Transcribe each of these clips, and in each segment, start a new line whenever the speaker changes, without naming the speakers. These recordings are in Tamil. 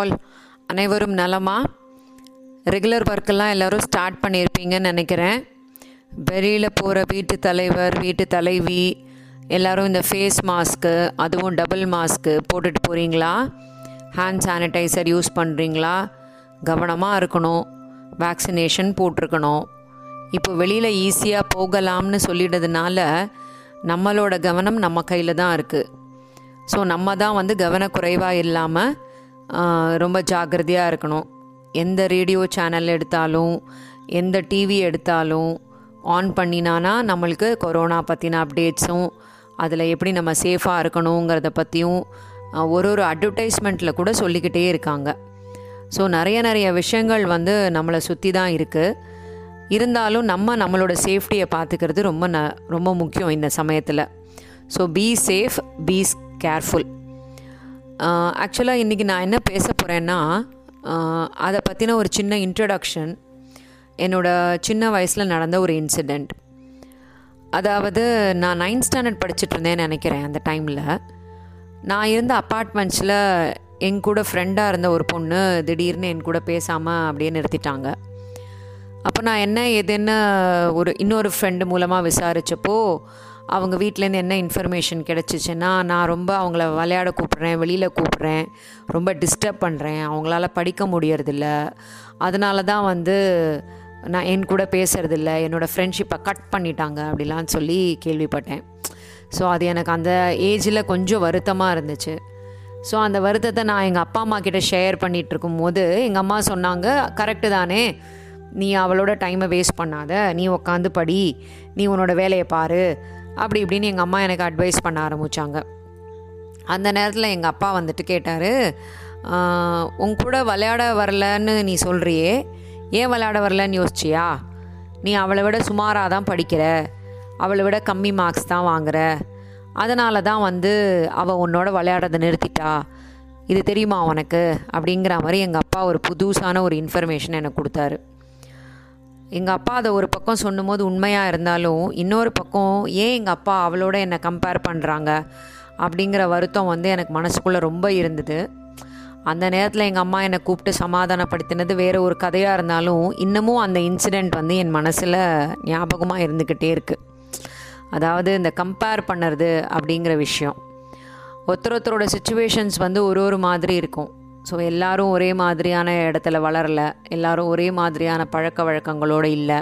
ஆல் அனைவரும் நலமா? ரெகுலர் ஒர்க்கெல்லாம் எல்லோரும் ஸ்டார்ட் பண்ணியிருப்பீங்கன்னு நினைக்கிறேன். வெளியில் போகிற வீட்டு தலைவர் வீட்டு தலைவி எல்லோரும் இந்த ஃபேஸ் மாஸ்க்கு அதுவும் டபுள் மாஸ்க்கு போட்டுட்டு போகிறீங்களா ஹேண்ட் சானிடைசர் யூஸ் பண்ணுறீங்களா கவனமாக இருக்கணும். வேக்சினேஷன் போட்டிருக்கணும். இப்போ வெளியில் ஈஸியாக போகலாம்னு சொல்லிடுறதுனால நம்மளோட கவனம் நம்ம கையில் தான் இருக்குது ஸோ நம்ம தான் வந்து கவனக்குறைவாக இல்லாமல் ரொம்ப ஜாக்கிரதையாக இருக்கணும். எந்த ரேடியோ சேனல் எடுத்தாலும் எந்த டிவி எடுத்தாலும் ஆன் பண்ணினானா நம்மளுக்கு கொரோனா பற்றின அப்டேட்ஸும் அதில் எப்படி நம்ம சேஃபாக இருக்கணுங்கிறத பற்றியும் ஒரு ஒரு அட்வர்டைஸ்மெண்ட்டில் கூட சொல்லிக்கிட்டே இருக்காங்க. ஸோ நிறைய நிறைய விஷயங்கள் வந்து நம்மளை சுற்றி தான் இருக்குது இருந்தாலும் நம்ம நம்மளோட சேஃப்டியை பார்த்துக்கிறது ரொம்ப ந ரொம்ப முக்கியம் இந்த சமயத்தில். So be safe be careful ஆக்சுவலாக இன்றைக்கி நான் என்ன பேச போகிறேன்னா அதை பற்றின ஒரு சின்ன இன்ட்ரடக்ஷன் என்னோடய சின்ன வயசில் நடந்த ஒரு இன்சிடெண்ட் அதாவது நான் நைன்த் ஸ்டாண்டர்ட் படிச்சுட்டு இருந்தேன்னு நினைக்கிறேன் அந்த டைமில் நான் இருந்த அப்பார்ட்மெண்ட்ஸில் என் கூட ஃப்ரெண்டாக இருந்த ஒரு பொண்ணு திடீர்னு என் கூட பேசாமல் அப்படியே நிறுத்திட்டாங்க. அப்போ நான் என்ன எதுன்னு ஒரு இன்னொரு ஃப்ரெண்டு மூலமாக விசாரித்தப்போ அவங்க வீட்டிலேருந்து என்ன இன்ஃபர்மேஷன் கிடச்சிச்சுன்னா நான் ரொம்ப அவங்கள விளையாட கூப்பிட்றேன் வெளியில் கூப்பிட்றேன் ரொம்ப டிஸ்டர்ப் பண்ணுறேன் அவங்களால படிக்க முடியறதில்ல. அதனால தான் வந்து நான் என் கூட பேசுகிறதில்ல என்னோடய ஃப்ரெண்ட்ஷிப்பை கட் பண்ணிட்டாங்க அப்படிலாம் சொல்லி கேள்விப்பட்டேன். ஸோ அது எனக்கு அந்த ஏஜில் கொஞ்சம் வருத்தமாக இருந்துச்சு. ஸோ அந்த வருத்தத்தை நான் எங்கள் அப்பா அம்மா கிட்டே ஷேர் பண்ணிகிட்டு இருக்கும்போது எங்கள் அம்மா சொன்னாங்க கரெக்டு தானே. நீ அவளோட டைமை வேஸ்ட் பண்ணாத. நீ உக்காந்து படி. நீ உன்னோட வேலையை பாரு. அப்படி இப்படின்னு எங்கள் அம்மா எனக்கு அட்வைஸ் பண்ண ஆரம்பித்தாங்க அந்த நேரத்தில் எங்கள் அப்பா வந்துட்டு கேட்டார் உன் கூட விளையாட வரலன்னு நீ சொல்கிறியே ஏன் விளையாட வரலன்னு யோசிச்சியா? நீ அவளை விட சுமாராக தான் படிக்கிற அவளை விட கம்மி மார்க்ஸ் தான் வாங்குற. அதனால தான் வந்து அவள் உன்னோட விளையாடுறதை நிறுத்திட்டா. இது தெரியுமா உனக்கு? அப்படிங்கிற மாதிரி எங்கள் அப்பா ஒரு புதுசான ஒரு இன்ஃபர்மேஷன் எனக்கு கொடுத்தாரு. எங்கள் அப்பா அதை ஒரு பக்கம் சொல்லும்போது உண்மையாக இருந்தாலும் இன்னொரு பக்கம் ஏன் எங்கள் அப்பா அவளோட என்னை கம்பேர் பண்ணுறாங்க அப்படிங்கிற வருத்தம் வந்து எனக்கு மனசுக்குள்ளே ரொம்ப இருந்தது. அந்த நேரத்தில் எங்கள் அம்மா என்னை கூப்பிட்டு சமாதானப்படுத்தினது வேறு ஒரு கதையாக இருந்தாலும் இன்னமும் அந்த இன்சிடெண்ட் வந்து என் மனசில் ஞாபகமாக இருந்துக்கிட்டே இருக்குது அதாவது இந்த கம்பேர் பண்ணுறது அப்படிங்கிற விஷயம். ஒருத்தர் ஒருத்தரோட சுச்சுவேஷன்ஸ் வந்து ஒரு ஒரு மாதிரி இருக்கும். ஸோ எல்லாரும் ஒரே மாதிரியான இடத்துல வளரல. எல்லாரும் ஒரே மாதிரியான பழக்க வழக்கங்களோடு இல்லை.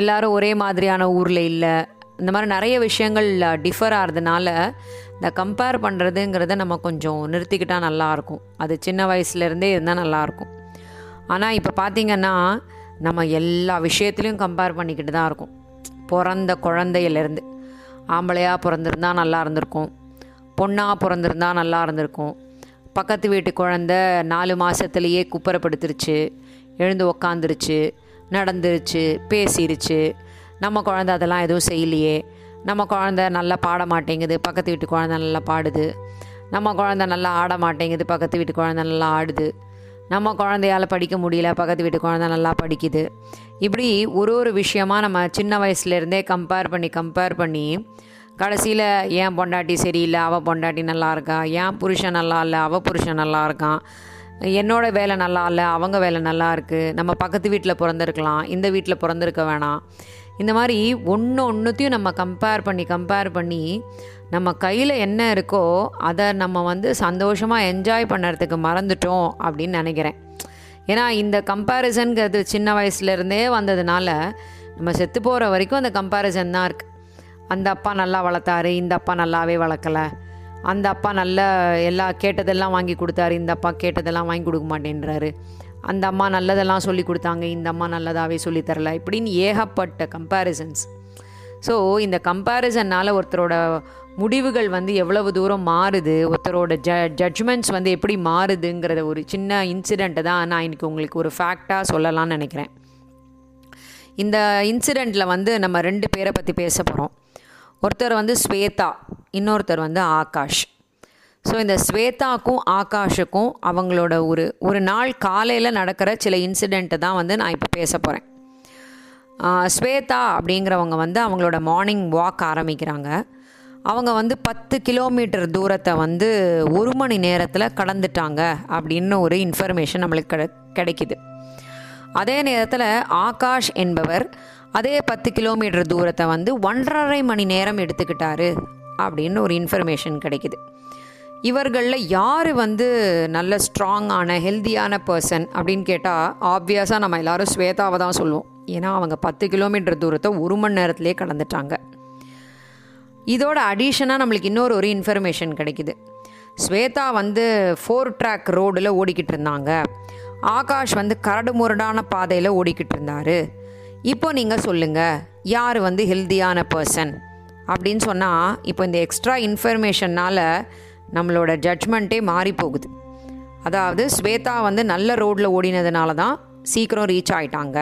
எல்லோரும் ஒரே மாதிரியான ஊரில் இல்லை. இந்த மாதிரி நிறைய விஷயங்கள் டிஃபர் ஆகிறதுனால இந்த கம்பேர் பண்ணுறதுங்கிறத நம்ம கொஞ்சம் நிறுத்திக்கிட்டால் நல்லாயிருக்கும் அது சின்ன வயசுலேருந்தே இருந்தால் நல்லாயிருக்கும் ஆனால் இப்போ பார்த்திங்கன்னா நம்ம எல்லா விஷயத்துலையும் கம்பேர் பண்ணிக்கிட்டு தான் இருக்கும். பிறந்த குழந்தையிலேருந்து ஆம்பளையாக பிறந்திருந்தா நல்லா இருந்திருக்கும். பொண்ணாக பிறந்திருந்தா நல்லா இருந்திருக்கும். பக்கத்து வீட்டு குழந்த நாலு மாதத்துலேயே குப்பரப்படுத்துருச்சு எழுந்து உக்காந்துருச்சு நடந்துருச்சு பேசிருச்சு. நம்ம குழந்த அதெல்லாம் எதுவும் செய்யலையே. நம்ம குழந்த நல்லா பாட மாட்டேங்குது பக்கத்து வீட்டு குழந்த நல்லா பாடுது. நம்ம குழந்த நல்லா ஆட மாட்டேங்குது பக்கத்து வீட்டு குழந்த நல்லா ஆடுது. நம்ம குழந்தையால் படிக்க முடியல பக்கத்து வீட்டு குழந்த நல்லா படிக்குது. இப்படி ஒரு ஒரு விஷயமா நம்ம சின்ன வயசுலேருந்தே கம்பேர் பண்ணி கம்பேர் பண்ணி கடைசியில் ஏன் பொண்டாட்டி சரியில்லை? அவள் பொண்டாட்டி நல்லா இருக்கா? ஏன் புருஷன் நல்லா இல்லை? அவள் புருஷன் நல்லா இருக்கான்? என்னோட வேலை நல்லா இல்லை? அவங்க வேலை நல்லா இருக்குது நம்ம பக்கத்து வீட்டில் பிறந்திருக்கலாம். இந்த வீட்டில் பிறந்திருக்க வேணாம். இந்த மாதிரி ஒன்று ஒன்றுத்தையும் நம்ம கம்பேர் பண்ணி கம்பேர் பண்ணி நம்ம கையில் என்ன இருக்கோ அதை நம்ம வந்து சந்தோஷமாக என்ஜாய் பண்ணுறதுக்கு மறந்துட்டோம் அப்படின்னு நினைக்கிறேன். ஏன்னா இந்த கம்பேரிசன்கிறது சின்ன வயசுலேருந்தே வந்ததுனால நம்ம செத்து போகிற வரைக்கும் அந்த கம்பேரிசன் தான் இருக்குது அந்த அப்பா நல்லா வளர்த்தாரு இந்த அப்பா நல்லாவே வளர்க்கலை. அந்த அப்பா நல்ல எல்லா கேட்டதெல்லாம் வாங்கி கொடுத்தாரு இந்த அப்பா கேட்டதெல்லாம் வாங்கி கொடுக்க மாட்டேன்றாரு. அந்த அம்மா நல்லதெல்லாம் சொல்லி கொடுத்தாங்க இந்த அம்மா நல்லதாகவே சொல்லித்தரல இப்படின்னு ஏகப்பட்ட கம்பேரிசன்ஸ் ஸோ இந்த கம்பேரிசன்னால் ஒருத்தரோட முடிவுகள் வந்து எவ்வளவு தூரம் மாறுது ஒருத்தரோட ஜ ஜட்ஜ்மெண்ட்ஸ் வந்து எப்படி மாறுதுங்கிறத ஒரு சின்ன இன்சிடெண்ட்டை தான் நான் இன்றைக்கி உங்களுக்கு ஒரு ஃபேக்டாக சொல்லலாம்னு நினைக்கிறேன். இந்த இன்சிடெண்ட்டில் வந்து நம்ம ரெண்டு பேரை பற்றி பேச போகிறோம் ஒருத்தர் வந்து ஸ்வேதா இன்னொருத்தர் வந்து ஆகாஷ். ஸோ இந்த ஸ்வேதாக்கும் ஆகாஷுக்கும் அவங்களோட ஒரு ஒரு நாள் காலையில் நடக்கிற சில இன்சிடெண்ட்டை தான் வந்து நான் இப்போ பேச போகிறேன் ஸ்வேதா அப்படிங்கிறவங்க வந்து அவங்களோட மார்னிங் வாக் ஆரம்பிக்கிறாங்க. அவங்க வந்து பத்து கிலோமீட்டர் தூரத்தை வந்து ஒரு மணி நேரத்தில் கடந்துட்டாங்க அப்படின்னு ஒரு இன்ஃபர்மேஷன் நம்மளுக்கு கிடை கிடைக்குது. அதே நேரத்தில் ஆகாஷ் என்பவர் அதே பத்து கிலோமீட்டர் தூரத்தை வந்து ஒன்றரை மணி நேரம் எடுத்துக்கிட்டாரு அப்படின்னு ஒரு இன்ஃபர்மேஷன் கிடைக்குது. இவர்களில் யார் வந்து நல்ல ஸ்ட்ராங்கான ஹெல்த்தியான பர்சன் அப்படின்னு கேட்டால் ஆப்வியஸாக நம்ம எல்லாரும் ஸ்வேதாவை தான் சொல்லுவோம். ஏன்னா அவங்க பத்து கிலோமீட்டர் தூரத்தை ஒரு மணி நேரத்துலேயே கடந்துட்டாங்க. இதோட அடிஷனாக நம்மளுக்கு இன்னொரு ஒரு இன்ஃபர்மேஷன் கிடைக்குது. ஸ்வேதா வந்து ஃபோர் ட்ராக் ரோடில் ஓடிக்கிட்டு இருந்தாங்க. ஆகாஷ் வந்து கரடு முரடான பாதையில் ஓடிக்கிட்டு இருந்தார். இப்போ நீங்கள் சொல்லுங்கள் யார் வந்து ஹெல்த்தியான பர்சன் அப்படின்னு சொன்னால் இப்போ இந்த எக்ஸ்ட்ரா இன்ஃபர்மேஷன்னால் நம்மளோட ஜட்ஜ்மெண்ட்டே மாறி போகுது. அதாவது ஸ்வேதா வந்து நல்ல ரோட்டில் ஓடினதுனால தான் சீக்கிரம் ரீச் ஆகிட்டாங்க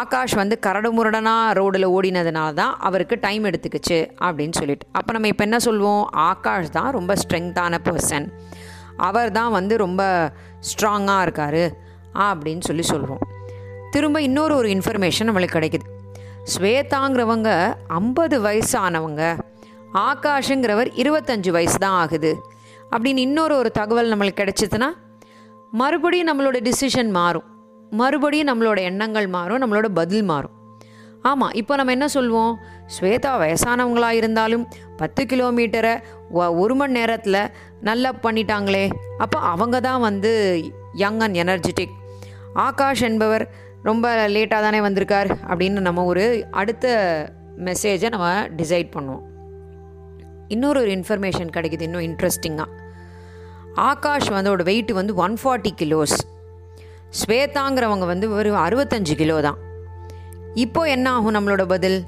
ஆகாஷ் வந்து கரடுமுரடனாக ரோடில் ஓடினதுனால தான் அவருக்கு டைம் எடுத்துக்கிச்சு அப்படின்னு சொல்லிட்டு. அப்போ நம்ம இப்போ என்ன சொல்லுவோம் ஆகாஷ் தான் ரொம்ப ஸ்ட்ரெங்தான பர்சன் அவர் தான் வந்து ரொம்ப ஸ்ட்ராங்காக இருக்கார் அப்படின்னு சொல்லி சொல்கிறோம் திரும்ப இன்னொரு ஒரு இன்ஃபர்மேஷன் நம்மளுக்கு கிடைக்குது. ஸ்வேதாங்கிறவங்க ஐம்பது வயசானவங்க. ஆகாஷுங்கிறவர் இருபத்தஞ்சு வயசு தான் ஆகுது. அப்படின்னு இன்னொரு ஒரு தகவல் நம்மளுக்கு கிடைச்சிதுன்னா மறுபடியும் நம்மளோட டிசிஷன் மாறும். மறுபடியும் நம்மளோட எண்ணங்கள் மாறும் நம்மளோட பதில் மாறும். ஆமாம் இப்போ நம்ம என்ன சொல்லுவோம் ஸ்வேதா வயசானவங்களாக இருந்தாலும் பத்து கிலோமீட்டரை ஒரு மணி நேரத்தில் நல்லா பண்ணிட்டாங்களே. அப்போ அவங்க தான் வந்து யங் அண்ட் எனர்ஜெட்டிக் ஆகாஷ் என்பவர் ரொம்ப லேட்டாக தானே வந்திருக்கார் அப்படின்னு நம்ம ஒரு அடுத்த மெசேஜை நம்ம டிசைட் பண்ணுவோம். இன்னொரு ஒரு இன்ஃபர்மேஷன் கிடைக்குது இன்னும் இன்ட்ரெஸ்டிங்காக ஆகாஷ் வந்து வெயிட் வந்து ஒன் ஃபார்ட்டி கிலோஸ் ஸ்வேதாங்கிறவங்க வந்து ஒரு அறுபத்தஞ்சு கிலோ தான். இப்போ என்ன ஆகும் நம்மளோட பதில்?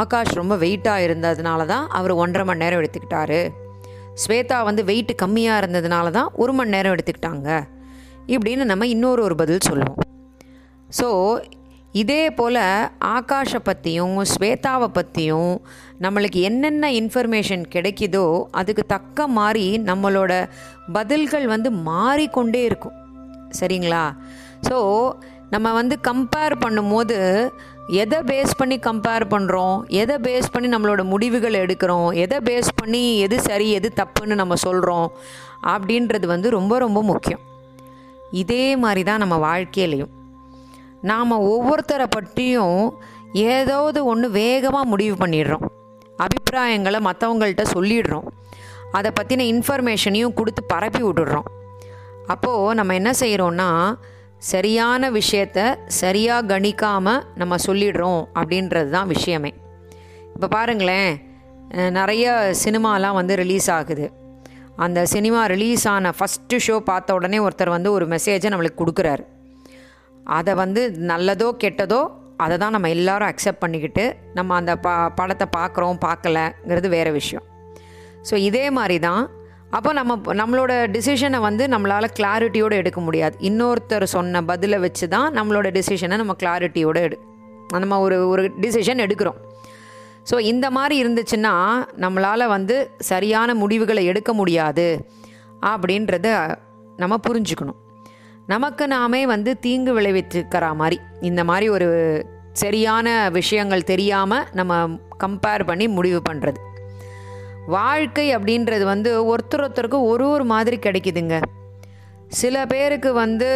ஆகாஷ் ரொம்ப வெயிட்டாக இருந்ததுனால தான் அவர் ஒன்றரை மணி நேரம் எடுத்துக்கிட்டாரு. ஸ்வேதா வந்து வெயிட் கம்மியாக இருந்ததுனால தான் ஒரு மணி நேரம் எடுத்துக்கிட்டாங்க. இப்படின்னு நம்ம இன்னொரு ஒரு பதில் சொல்லுவோம். ஸோ இதே போல் ஆகாஷை பற்றியும் ஸ்வேதாவை பற்றியும் நம்மளுக்கு என்னென்ன இன்ஃபர்மேஷன் கிடைக்குதோ அதுக்கு தக்க மாதிரி நம்மளோட பதில்கள் வந்து மாறிக்கொண்டே இருக்கும். சரிங்களா? ஸோ நம்ம வந்து கம்பேர் பண்ணும்போது எதை பேஸ் பண்ணி கம்பேர் பண்ணுறோம் எதை பேஸ் பண்ணி நம்மளோட முடிவுகள் எடுக்கிறோம்? எதை பேஸ் பண்ணி எது சரி எது தப்புன்னு நம்ம சொல்கிறோம் அப்படின்றது வந்து ரொம்ப ரொம்ப முக்கியம். இதே மாதிரி தான் நம்ம வாழ்க்கையிலையும். நாம் ஒவ்வொருத்தரை பற்றியும் ஏதாவது ஒன்று வேகமாக முடிவு பண்ணிடுறோம். அபிப்பிராயங்களை மற்றவங்கள்ட்ட சொல்லிடுறோம். அதை பற்றின இன்ஃபர்மேஷனையும் கொடுத்து பரப்பி விட்டுடுறோம். அப்போது நம்ம என்ன செய்கிறோன்னா சரியான விஷயத்த சரியாக கணிக்காமல் நம்ம சொல்லிடுறோம் அப்படின்றது தான் விஷயமே. இப்போ பாருங்களேன் நிறைய சினிமாலாம் வந்து ரிலீஸ் ஆகுது. அந்த சினிமா ரிலீஸ் ஆன ஃபஸ்ட்டு ஷோ பார்த்த உடனே ஒருத்தர் வந்து ஒரு மெசேஜை நம்மளுக்கு கொடுக்குறாரு. அதை வந்து நல்லதோ கெட்டதோ அதை தான் நம்ம எல்லாரும் அக்செப்ட் பண்ணிக்கிட்டு நம்ம அந்த ப படத்தை பார்க்குறோம் பார்க்கலங்கிறது வேறு விஷயம். ஸோ இதே மாதிரி தான். அப்போ நம்ம நம்மளோட டிசிஷனை வந்து நம்மளால் கிளாரிட்டியோடு எடுக்க முடியாது. இன்னொருத்தர் சொன்ன பதிலை வச்சு தான் நம்மளோட டிசிஷனை நம்ம கிளாரிட்டியோடு எடு நம்ம ஒரு ஒரு டிசிஷன் எடுக்கிறோம். ஸோ இந்த மாதிரி இருந்துச்சுன்னா நம்மளால் வந்து சரியான முடிவுகளை எடுக்க முடியாது அப்படின்றத நம்ம புரிஞ்சுக்கணும். நமக்கு நாமே வந்து தீங்கு விளைவித்துக்கிற மாதிரி. இந்த மாதிரி ஒரு சரியான விஷயங்கள் தெரியாமல் நம்ம கம்பேர் பண்ணி முடிவு பண்ணுறது வாழ்க்கை அப்படின்றது வந்து ஒருத்தர் ஒருத்தருக்கு ஒரு ஒரு மாதிரி கிடைக்குதுங்க. சில பேருக்கு வந்து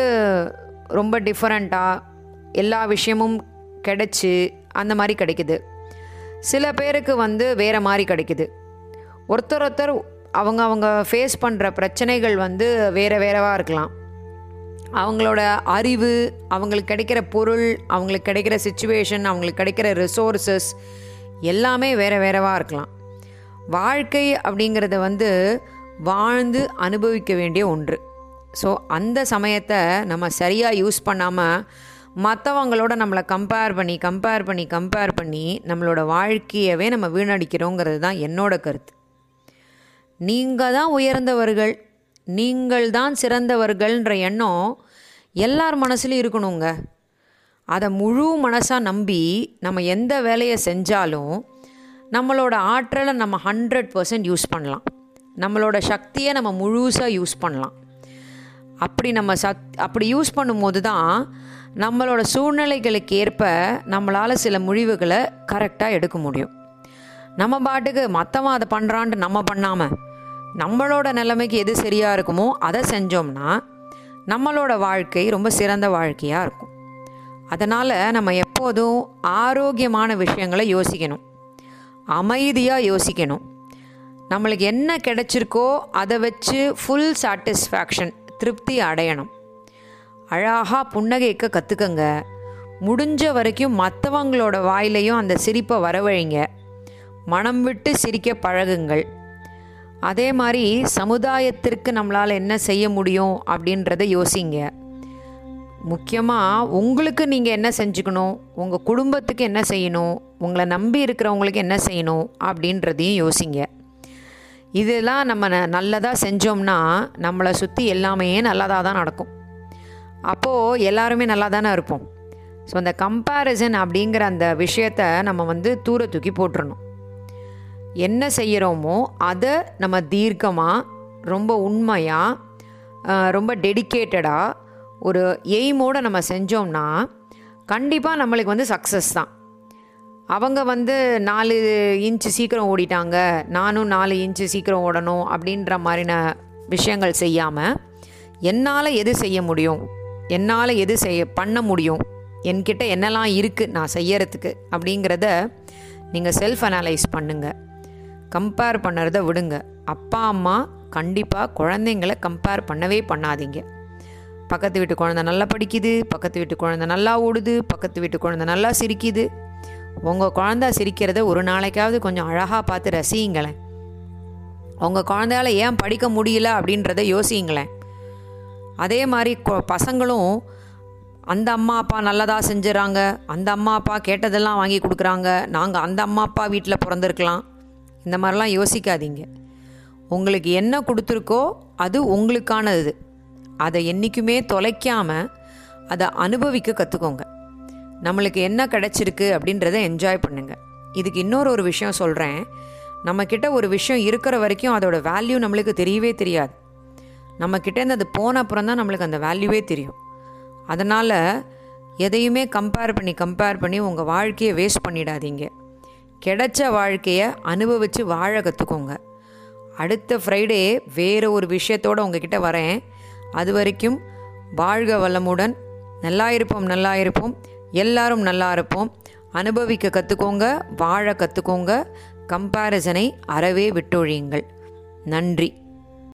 ரொம்ப டிஃப்ரெண்ட்டாக எல்லா விஷயமும் கிடைச்சி அந்த மாதிரி கிடைக்குது. சில பேருக்கு வந்து வேறு மாதிரி கிடைக்குது. ஒருத்தர் ஒருத்தர் அவங்க அவங்க ஃபேஸ் பண்ணுற பிரச்சனைகள் வந்து வேறு வேறவாக இருக்கலாம். அவங்களோட அறிவு அவங்களுக்கு கிடைக்கிற பொருள் அவங்களுக்கு கிடைக்கிற சுச்சுவேஷன் அவங்களுக்கு கிடைக்கிற ரிசோர்ஸஸ் எல்லாமே வேறு வேறவாக இருக்கலாம். வாழ்க்கை அப்படிங்கிறத வந்து வாழ்ந்து அனுபவிக்க வேண்டிய ஒன்று. ஸோ அந்த சமயத்தை நம்ம சரியாக யூஸ் பண்ணாமல் மற்றவங்களோட நம்மளை கம்பேர் பண்ணி கம்பேர் பண்ணி கம்பேர் பண்ணி நம்மளோட வாழ்க்கையவே நம்ம வீணடிக்கிறோங்கிறது தான் என்னோட கருத்து. நீங்கள் தான் உயர்ந்தவர்கள் நீங்கள் தான் சிறந்தவர்கள்ன்ற எண்ணம் எல்லார் மனசுலையும் இருக்கணுங்க. அதை முழு மனசாக நம்பி நம்ம எந்த வேலையை செஞ்சாலும் நம்மளோட ஆற்றலை நம்ம ஹண்ட்ரட் பர்சன்ட் யூஸ் பண்ணலாம். நம்மளோட சக்தியை நம்ம முழுசாக யூஸ் பண்ணலாம். அப்படி நம்ம சத் அப்படி யூஸ் பண்ணும்போது தான் நம்மளோட சூழ்நிலைகளுக்கு ஏற்ப நம்மளால் சில முடிவுகளை கரெக்டாக எடுக்க முடியும். நம்ம பாட்டுக்கு மற்றவன் அதை பண்ணுறான்ட்டு நம்ம பண்ணாமல் நம்மளோட நிலைமைக்கு எது சரியாக இருக்குமோ அதை செஞ்சோம்னா நம்மளோட வாழ்க்கை ரொம்ப சிறந்த வாழ்க்கையாக இருக்கும். அதனால் நம்ம எப்போதும் ஆரோக்கியமான விஷயங்களை யோசிக்கணும். அமைதியாக யோசிக்கணும். நம்மளுக்கு என்ன கிடைச்சிருக்கோ அதை வச்சு ஃபுல் சாட்டிஸ்ஃபேக்ஷன் திருப்தி அடையணும். அழகாக புன்னகைக்க கற்றுக்கங்க முடிஞ்ச வரைக்கும் மற்றவங்களோட வாயிலையும் அந்த சிரிப்பை வரவழைங்க. மனம் விட்டு சிரிக்க பழகுங்கள். அதே மாதிரி சமுதாயத்திற்கு நம்மளால் என்ன செய்ய முடியும் அப்படின்றத யோசிங்க. முக்கியமாக உங்களுக்கு நீங்கள் என்ன செஞ்சுக்கணும்? உங்கள் குடும்பத்துக்கு என்ன செய்யணும்? உங்களை நம்பி இருக்கிறவங்களுக்கு என்ன செய்யணும்? அப்படின்றதையும் யோசிங்க. இதெல்லாம் நம்ம ந- நல்லதாக செஞ்சோம்னா நம்மளை சுற்றி எல்லாமே நல்லதாக தான் நடக்கும். அப்போது எல்லாருமே நல்லா தானே இருப்போம். ஸோ அந்த கம்பேரிசன் அப்படிங்கிற அந்த விஷயத்த நம்ம வந்து தூர தூக்கி போட்டுருணும் என்ன செய்கிறோமோ அதை நம்ம தீர்க்கமாக ரொம்ப உண்மையாக ரொம்ப டெடிக்கேட்டடாக ஒரு எய்மோடு நம்ம செஞ்சோம்னா கண்டிப்பாக நம்மளுக்கு வந்து சக்ஸஸ் தான். அவங்க வந்து நாலு இன்ச்சு சீக்கிரம் ஓடிட்டாங்க நானும் நாலு இன்ச்சு சீக்கிரம் ஓடணும் அப்படின்ற மாதிரின விஷயங்கள் செய்யாமல் என்னால் எது செய்ய முடியும்? என்னால் எது செய்ய பண்ண முடியும்? என்கிட்ட என்னெல்லாம் இருக்குது நான் செய்யறதுக்கு அப்படிங்கிறத நீங்கள் செல்ஃப் அனலைஸ் பண்ணுங்கள் கம்பேர் பண்ணுறத விடுங்க. அப்பா அம்மா கண்டிப்பாக குழந்தைங்களை கம்பேர் பண்ணவே பண்ணாதீங்க. பக்கத்து வீட்டு குழந்தை நல்லா படிக்குது பக்கத்து வீட்டு குழந்தை நல்லா ஓடுது பக்கத்து வீட்டு குழந்தை நல்லா சிரிக்குது. உங்கள் குழந்தை சிரிக்கிறத ஒரு நாளைக்காவது கொஞ்சம் அழகாக பார்த்து ரசியுங்களேன். உங்கள் குழந்தையால ஏன் படிக்க முடியல அப்படின்றத யோசியுங்களேன். அதே மாதிரி கொ- பசங்களும் அந்த அம்மா அப்பா நல்லதாக செஞ்சுறாங்க அந்த அம்மா அப்பா கேட்டதெல்லாம் வாங்கி கொடுக்குறாங்க நாங்கள் அந்த அம்மா அப்பா வீட்டில் பிறந்திருக்கலாம். இந்த மாதிரிலாம் யோசிக்காதீங்க. உங்களுக்கு என்ன கொடுத்துருக்கோ அது உங்களுக்கானது. அதை என்றைக்குமே தொலைக்காமல் அதை அனுபவிக்க கற்றுக்கோங்க நம்மளுக்கு என்ன கிடச்சிருக்கு அப்படின்றத என்ஜாய் பண்ணுங்கள் இதுக்கு இன்னொரு ஒரு விஷயம் சொல்கிறேன் நம்மக்கிட்ட ஒரு விஷயம் இருக்கிற வரைக்கும் அதோட வேல்யூ நம்மளுக்கு தெரியவே தெரியாது. நம்மக்கிட்டேருந்து அது போன அப்புறம் தான் நம்மளுக்கு அந்த வேல்யூவே தெரியும். அதனால் எதையுமே கம்பேர் பண்ணி கம்பேர் பண்ணி உங்கள் வாழ்க்கையை வேஸ்ட் பண்ணிடாதீங்க. கிடைச்ச வாழ்க்கையை அனுபவித்து வாழ கற்றுக்கோங்க அடுத்த ஃப்ரைடே வேறு ஒரு விஷயத்தோடு உங்ககிட்ட வரேன். அது வரைக்கும் வாழ்க வளமுடன். நல்லா இருப்போம் நல்லா இருப்போம். எல்லாரும் நல்லா இருப்போம். அனுபவிக்க கற்றுக்கோங்க வாழ கற்றுக்கோங்க கம்பேரிசனை அறவே விட்டொழியுங்கள். நன்றி.